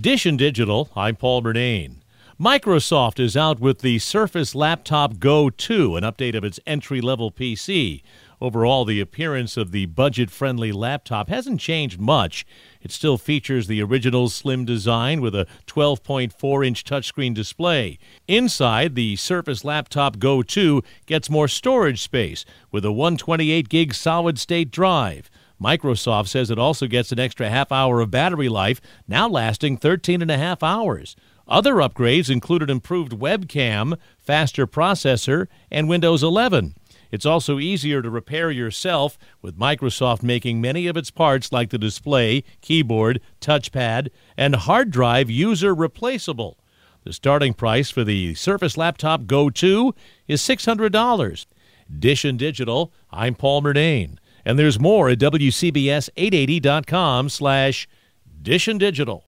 Dish and Digital, I'm Paul Murnane. Microsoft is out with the Surface Laptop Go 2, an update of its entry level PC. Overall, the appearance of the budget friendly laptop hasn't changed much. It still features the original slim design with a 12.4 inch touchscreen display. Inside, the Surface Laptop Go 2 gets more storage space with a 128 gig solid state drive. Microsoft says it also gets an extra half hour of battery life, now lasting 13 and a half hours. Other upgrades included improved webcam, faster processor, and Windows 11. It's also easier to repair yourself, with Microsoft making many of its parts, like the display, keyboard, touchpad, and hard drive, user replaceable. The starting price for the Surface Laptop Go 2 is $600. Dish and Digital, I'm Paul Murnane. And there's more at WCBS880.com slash Dish and Digital.